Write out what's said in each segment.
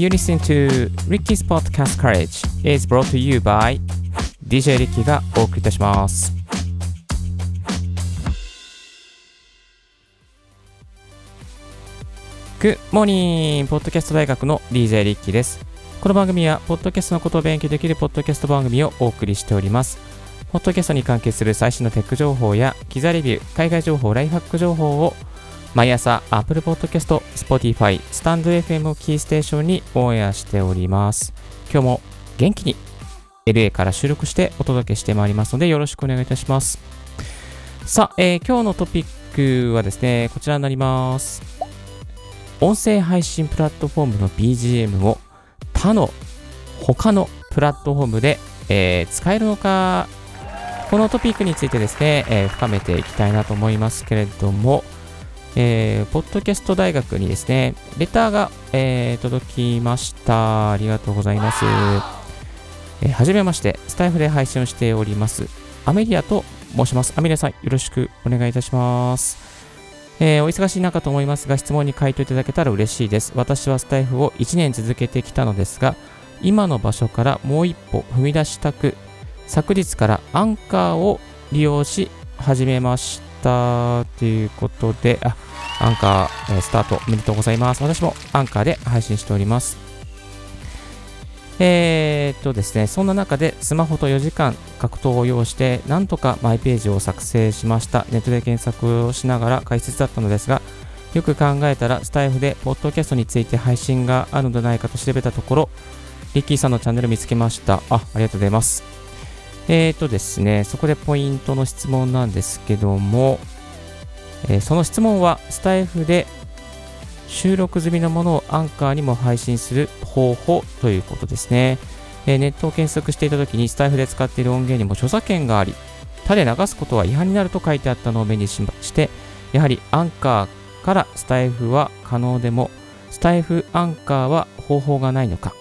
You listen to Ricky's Podcast Courage is brought to you by DJ Ricky がお送りいたします。Good morning! ポッドキャスト大学の DJ リッキーです。この番組は、ポッドキャストのことを勉強できるポッドキャスト番組をお送りしております。ポッドキャストに関係する最新のテック情報や、機材レビュー、海外情報、ライフハック情報を毎朝 Apple Podcast、Spotify、スタンド FM をキーステーションにオンエアしております。今日も元気に LA から収録してお届けしてまいりますのでよろしくお願いいたします。さあ、えー今日のトピックはですね、こちらになります。音声配信プラットフォームの BGM を他の他のプラットフォームで、えー使えるのかこのトピックについてですね、えー深めていきたいなと思いますけれども、えーポッドキャスト大学にですね、レターが、えー届きました。ありがとうございます。えーはじめまして、スタイフで配信をしております。アメリアと申します。アメリアさん、よろしくお願いいたします。えーお忙しい中と思いますが、質問に回答いただけたら嬉しいです。私はスタイフを1年続けてきたのですが、今の場所からもう一歩踏み出したく、昨日からアンカーを利用し始めました。たということで、あ、アンカー、えスタートおめでとうございます。私もアンカーで配信しております。えーっとですね、そんな中でスマホと4時間格闘を要して、なんとかマイページを作成しました。ネットで検索をしながら解説だったのですが、よく考えたら、スタイフでポッドキャストについて配信があるのではないかと調べたところ、リッキーさんのチャンネル見つけました。あ、ありがとうございます。えーとですね、そこでポイントの質問なんですけども、えーその質問は、スタイフで収録済みのものをアンカーにも配信する方法ということですね。えーネットを検索していたときにスタイフで使っている音源にも著作権があり、他で流すことは違反になると書いてあったのを目にしまして、やはりアンカーからスタイフは可能でも、スタイフアンカーは方法がないのか、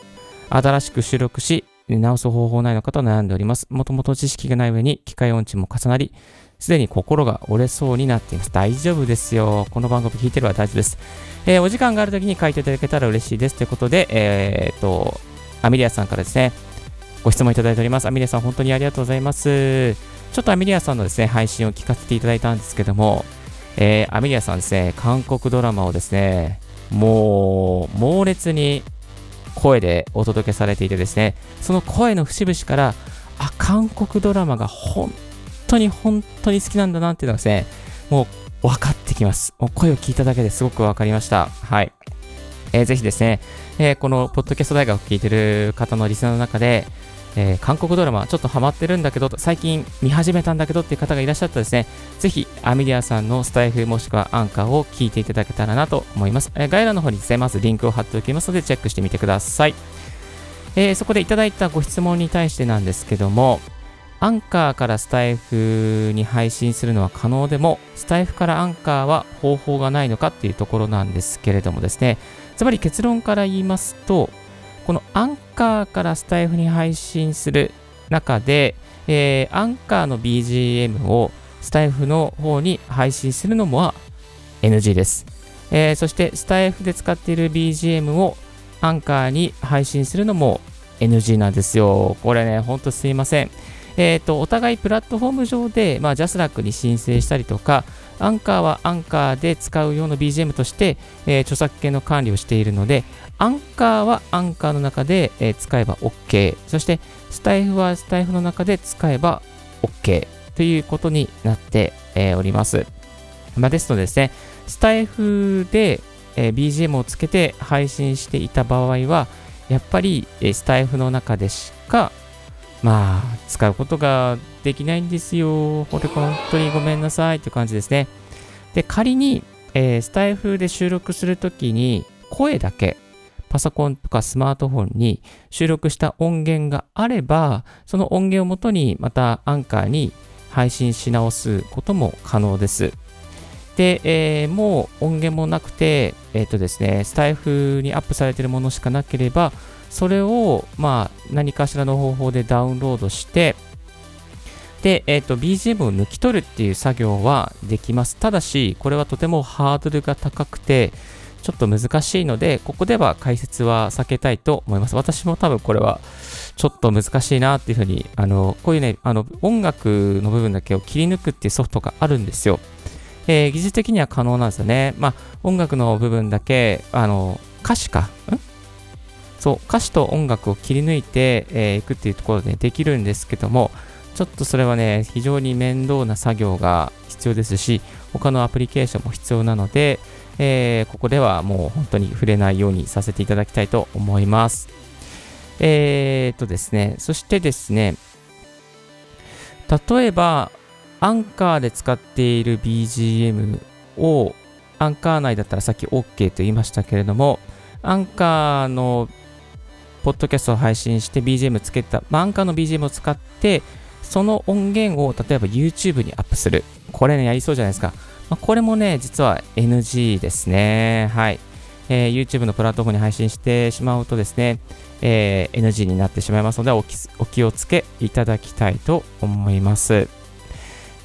新しく収録し、直す方法ないのかと悩んでおります。もともと知識がない上に機械音痴も重なり、すでに心が折れそうになっています。大丈夫ですよ。この番組聞いてるは大丈夫です。えーお時間があるときに書いていただけたら嬉しいです。ということで、えーっと、アミリアさんからですね、ご質問いただいております。アミリアさん、本当にありがとうございます。ちょっとアミリアさんのですね、配信を聞かせていただいたんですけども、えーアミリアさんですね、韓国ドラマをですね、もう、猛烈に声でお届けされていてですね、その声の節々から、あ、韓国ドラマが本当に本当に好きなんだなっていうのがですね、もう分かってきます。もう声を聞いただけですごく分かりました。はい。えーぜひですね、えーこのポッドキャスト大学を聞いてる方のリスナーの中で、えー韓国ドラマちょっとハマってるんだけど、最近見始めたんだけどっていう方がいらっしゃったらですね、ぜひアミリアさんのスタイフもしくはアンカーを聞いていただけたらなと思います。えー概要欄の方にですね、まずリンクを貼っておきますのでチェックしてみてください。えーそこでいただいたご質問に対してなんですけども、アンカーからスタイフに配信するのは可能でも、スタイフからアンカーは方法がないのかっていうところなんですけれどもですね、つまり結論から言いますと、このアンカーからスタイフに配信する中で、えーアンカーの BGM をスタエフの方に配信するのも NG です。えーそしてスタエフで使っている BGM をアンカーに配信するのも NG なんですよ。これね、ほんとすいません。えっ、と、お互いプラットフォーム上で、まあ、 JASRAC に申請したりとか、アンカーはアンカーで使う用の BGM として、えー著作権の管理をしているので、アンカーはアンカーの中で、え使えば OK。そして、スタイフはスタイフの中で使えば OK ということになって、えおります。まあ、ですのでですね、スタイフで、え BGM をつけて配信していた場合は、やっぱり、えスタイフの中でしか、まあ、使うことができないんですよ。これ本当にごめんなさいっていう感じですね。で、仮に、えースタイフで収録するときに、声だけ、パソコンとかスマートフォンに収録した音源があれば、その音源をもとにまたアンカーに配信し直すことも可能です。で、えーもう音源もなくて、えっ、とですね、スタイフにアップされているものしかなければ、それを、まあ、何かしらの方法でダウンロードして、で、えっ、と、BGM を抜き取るっていう作業はできます。ただし、これはとてもハードルが高くて、ちょっと難しいので、ここでは解説は避けたいと思います。私も多分これはちょっと難しいなっていうふうに、あの、こういうね、あの、音楽の部分だけを切り抜くっていうソフトがあるんですよ。えー、技術的には可能なんですよね。まあ、音楽の部分だけ、あの、歌詞か、ん？そう、歌詞と音楽を切り抜いてい、えー、くっていうところでできるんですけども、ちょっとそれはね、非常に面倒な作業が必要ですし、他のアプリケーションも必要なので、えー、ここではもう本当に触れないようにさせていただきたいと思います。えー、っとですね、そしてですね、例えば、アンカーで使っている BGM を、アンカー内だったらさっき OK と言いましたけれども、アンカーのポッドキャストを配信して BGM つけた、まあ、アンカーの BGM を使って、その音源を例えば YouTube にアップする。これね、やりそうじゃないですか。まあ、これもね、実は NG ですね。はい。えー、YouTube のプラットフォームに配信してしまうとですね、えー、NG になってしまいますのでお気をつけいただきたいと思います。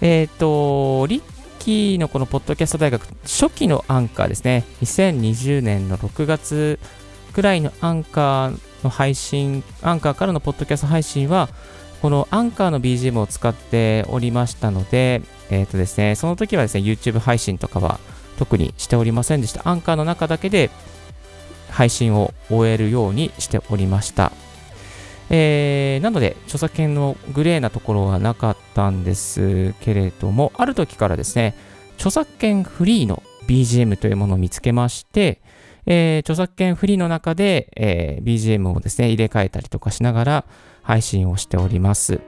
えっ、ー、と、リッキーのこのポッドキャスト大学初期のアンカーですね、2020年の6月くらいのアンカーの配信、アンカーからのポッドキャスト配信は、このアンカーの BGM を使っておりましたので、えっ、ー、とですね、その時はですね、YouTube 配信とかは特にしておりませんでした。アンカーの中だけで配信を終えるようにしておりました。えー、なので、著作権のグレーなところはなかったんですけれども、ある時からですね、著作権フリーの BGM というものを見つけまして、えー、著作権フリーの中で、えー、BGM をですね、入れ替えたりとかしながら配信をしております。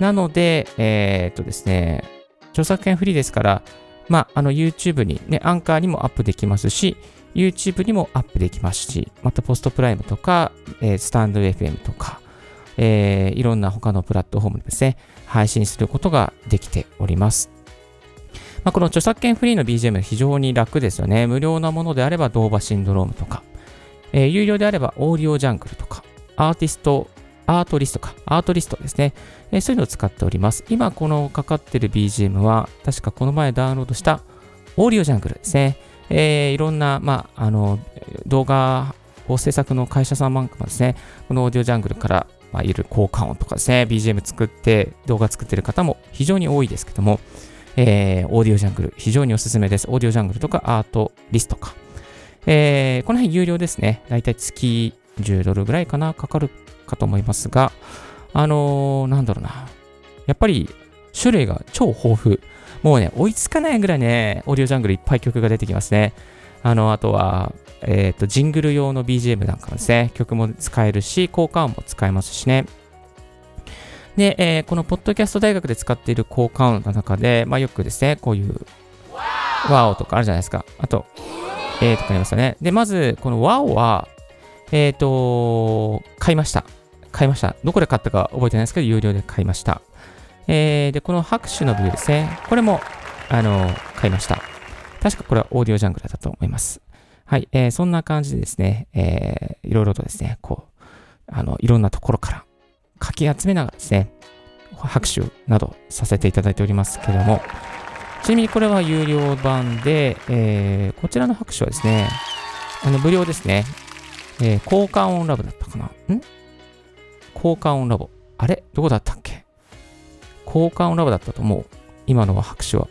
なので、えー、っとですね、著作権フリーですから、まあ、あの YouTube にね、アンカーにもアップできますし、YouTube にもアップできますし、またポストプライムとか、えー、スタンド FM とか、えー、いろんな他のプラットフォームですね、配信することができております。まあ、この著作権フリーの BGM 非常に楽ですよね。無料なものであればドーバシンドロームとか、えー、有料であればオーディオジャングルとか、アーティスト、アートリストか、アートリストですね。えー、そういうのを使っております。今このかかってる BGM は、確かこの前ダウンロードしたオーディオジャングルですね。えー、いろんな、まあ、あの、動画を制作の会社さんなんかもですね、このオーディオジャングルから、まあ、いる効果音とかですね、BGM 作って、動画作ってる方も非常に多いですけども、えー、オーディオジャングル、非常におすすめです。オーディオジャングルとかアートリストか。えー、この辺有料ですね。だいたい月10ドルぐらいかな、かかるかと思いますが、あのー、なんだろうな。やっぱり種類が超豊富。もうね、追いつかないぐらいね、オーディオジャングルいっぱい曲が出てきますね。あの、あとは、えっ、ー、と、ジングル用の BGM なんかもですね、曲も使えるし、効果音も使えますしね。で、えー、このポッドキャスト大学で使っている効果音の中で、まあ、よくですね、こういう、ワオとかあるじゃないですか。あと、えーとかありますよね。で、まず、このワオは、えっ、ー、と、買いました。買いました。どこで買ったか覚えてないですけど、有料で買いました。えー、で、この拍手の部ですね。これも、あの、買いました。確かこれはオーディオジャングルだと思います。はい。えー、そんな感じでですね、えー、いろいろとですね、こう、あの、いろんなところからかき集めながらですね、拍手などさせていただいておりますけども、ちなみにこれは有料版で、えー、こちらの拍手はですね、あの、無料ですね。えー、交換音ラボだったかなん？交換音ラボ。あれ？どこだったっけ？交換音ラボだったと思う。今のは拍手は。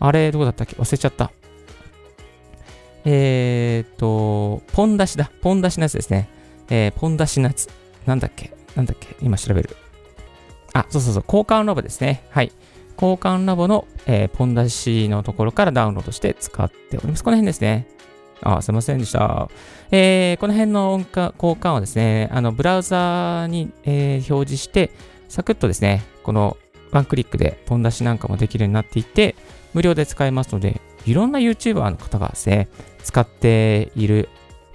あれ、どこだったっけ？忘れちゃった。えーと、ポン出しだ。ポン出しのやつですね。えー、ポン出しのやつ。なんだっけ？なんだっけ？今調べる。あ、そうそうそう。交換ラボですね。はい。交換ラボの、えー、ポン出しのところからダウンロードして使っております。この辺ですね。あ、すいませんでした。えー、この辺の音交換はですね、あの、ブラウザーに、えー、表示して、サクッとですね、このワンクリックでポン出しなんかもできるようになっていて、無料で使えますので、いろんな YouTuber の方がですね、使っている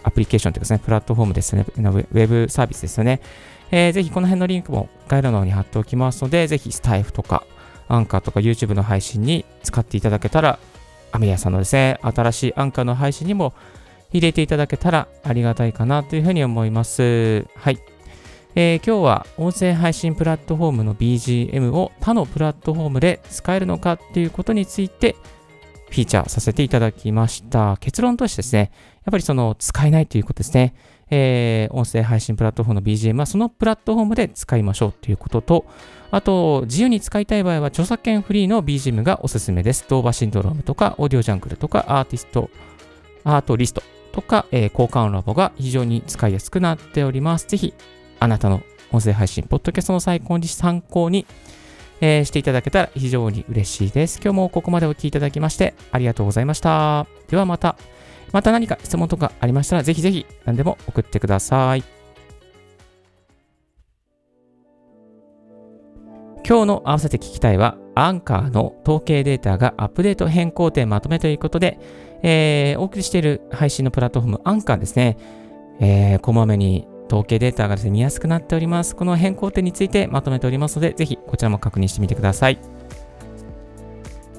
アプリケーションというかですね、プラットフォームですね、ウェブサービスですよね。えー、ぜひこの辺のリンクも概要欄の方に貼っておきますので、ぜひスタイフとか、アンカーとか YouTube の配信に使っていただけたら、アメリアさんのですね、新しいアンカーの配信にも入れていただけたらありがたいかなというふうに思います。はい。えー、今日は音声配信プラットフォームの BGM を他のプラットフォームで使えるのかっていうことについてフィーチャーさせていただきました。結論としてですね、やっぱりその使えないということですね。えー、音声配信プラットフォームの BGM はそのプラットフォームで使いましょうということと、あと、自由に使いたい場合は著作権フリーの BGM がおすすめです。ドーバシンドロームとか、オーディオジャングルとか、アーティスト、アートリストとか、えー、交換ラボが非常に使いやすくなっております。ぜひ、あなたの音声配信、ポッドキャストの最高に参考に、えー、していただけたら非常に嬉しいです。今日もここまでお聴きいただきましてありがとうございました。ではまた、また何か質問とかありましたらぜひぜひ何でも送ってください。今日の合わせて聞きたいは、アンカーの統計データがアップデート変更点まとめということで、えー、お送りしている配信のプラットフォーム、アンカーですね、えー、こまめに統計データがですね、見やすくなっております。この変更点についてまとめておりますので、ぜひこちらも確認してみてください。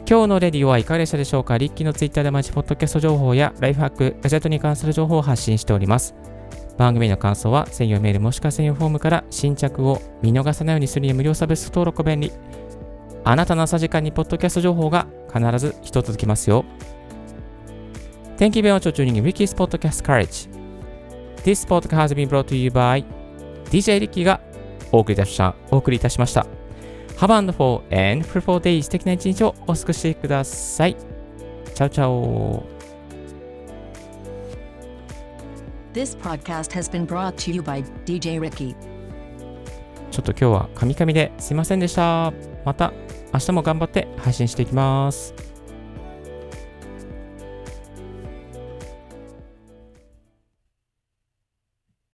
今日のレディオはいかがでしたでしょうか？リッキーのツイッターで毎日ポッドキャスト情報やライフハック、ガジェットに関する情報を発信しております。番組の感想は専用メールもしくは専用フォームから新着を見逃さないようにするには無料サービス登録便利。あなたの朝時間にポッドキャスト情報が必ず一つ続きますよ。Thank you very much for tuning in Ricky's Podcast Courage. This podcast has been brought to you by DJ リッキーがお送りいたしました。Have a wonderful and fruitful day 素敵な一日をお過ごしください。チャオチャオ This podcast has been brought to you by DJ Ricky ちょっと今日はカミカミですいませんでした。また明日も頑張って配信していきます。